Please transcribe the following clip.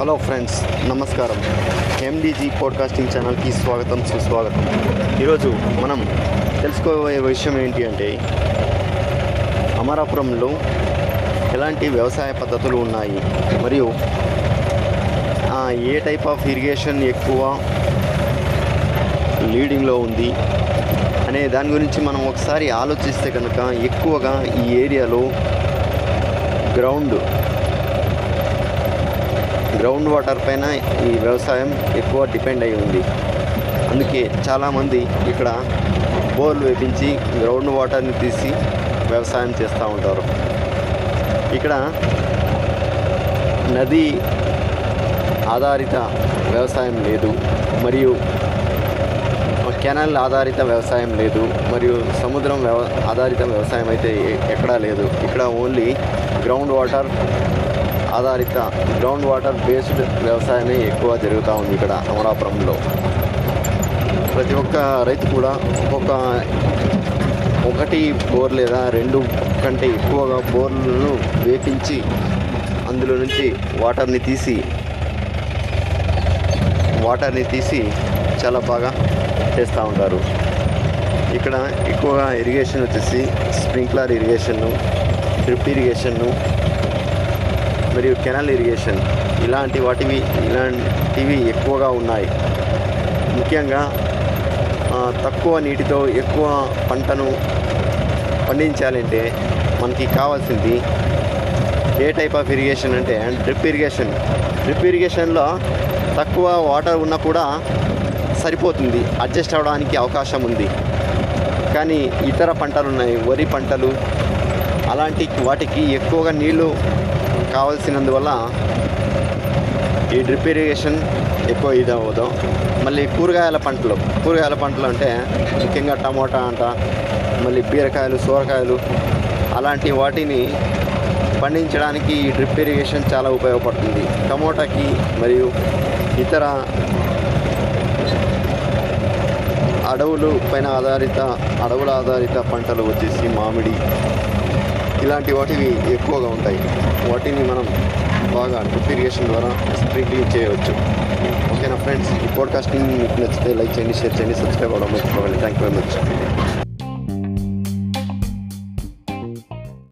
Hello friends నమస్కారం. ఎండిజీ podcasting ఛానల్కి స్వాగతం సుస్వాగతం. ఈరోజు మనం తెలుసుకోబోయే విషయం ఏంటి అంటే అమరాపురంలో ఎలాంటి వ్యవసాయ పద్ధతులు ఉన్నాయి? మరియు ఏ టైప్ ఆఫ్ ఇరిగేషన్ ఎక్కువ లీడింగ్లో ఉంది? అనే దాని గురించి మనం ఒకసారి ఆలోచిస్తే కనుక ఎక్కువగా ఈ ఏరియాలో గ్రౌండ్ గ్రౌండ్ వాటర్ పైన ఈ వ్యవసాయం ఎక్కువ డిపెండ్ అయి ఉంది. అందుకే చాలామంది ఇక్కడ బోర్లు వేపించి గ్రౌండ్ వాటర్ని తీసి వ్యవసాయం చేస్తూ ఉంటారు. ఇక్కడ నది ఆధారిత వ్యవసాయం లేదు మరియు కెనాల్ ఆధారిత వ్యవసాయం లేదు మరియు సముద్రం వ్యవ ఆధారిత వ్యవసాయం అయితే ఎక్కడా లేదు. ఇక్కడ ఓన్లీ గ్రౌండ్ వాటర్ ఆధారిత గ్రౌండ్ వాటర్ బేస్డ్ వ్యవసాయమే ఎక్కువ జరుగుతూ ఉంది ఇక్కడ అమరాపురంలో ప్రతి ఒక్క రైతు కూడా ఒక్కొక్క ఒకటి బోర్ లేదా రెండు కంటే ఎక్కువగా బోర్లను వేపించి అందులో నుంచి వాటర్ని తీసి వాటర్ని తీసి చాలా బాగా చేస్తూ ఉంటారు. ఇక్కడ ఎక్కువగా ఇరిగేషన్ వచ్చేసి స్ప్రింక్లర్ ఇరిగేషన్ను డ్రిప్ ఇరిగేషన్ను మరియు కెనాల్ ఇరిగేషన్ ఇలాంటి వాటివి ఇలాంటివి ఎక్కువగా ఉన్నాయి. ముఖ్యంగా తక్కువ నీటితో ఎక్కువ పంటను పండించాలంటే మనకి కావాల్సింది ఏ టైప్ ఆఫ్ ఇరిగేషన్ అంటే అండ్ డ్రిప్ ఇరిగేషన్. డ్రిప్ ఇరిగేషన్లో తక్కువ వాటర్ ఉన్నా కూడా సరిపోతుంది అడ్జస్ట్ అవ్వడానికి అవకాశం ఉంది. కానీ ఇతర పంటలు ఉన్నాయి వరి పంటలు అలాంటి వాటికి ఎక్కువగా నీళ్ళు కావాల్సినందువల్ల ఈ డ్రిప్ ఇరిగేషన్ ఎక్కువ ఇది అవ్వదు మళ్ళీ కూరగాయల పంటలు కూరగాయల పంటలు అంటే ముఖ్యంగా టమోటా అంట మళ్ళీ బీరకాయలు సోరకాయలు అలాంటి వాటిని పండించడానికి ఈ డ్రిప్ ఇరిగేషన్ చాలా ఉపయోగపడుతుంది. టమోటాకి మరియు ఇతర అడవులు పైన ఆధారిత అడవుల ఆధారిత పంటలు వచ్చేసి మామిడి ఇలాంటి వాటివి ఎక్కువగా ఉంటాయి. వాటిని మనం బాగా డ్రిప్ ఇరిగేషన్ ద్వారా స్ప్రింక్లింగ్ చేయవచ్చు. ఓకేనా ఫ్రెండ్స్? ఈ పాడ్కాస్టింగ్ మీకు నచ్చితే లైక్ చేయండి షేర్ చేయండి సబ్స్క్రైబ్ అవ్వడం మర్చిపోవాలి థ్యాంక్ యూ వెరీ మచ్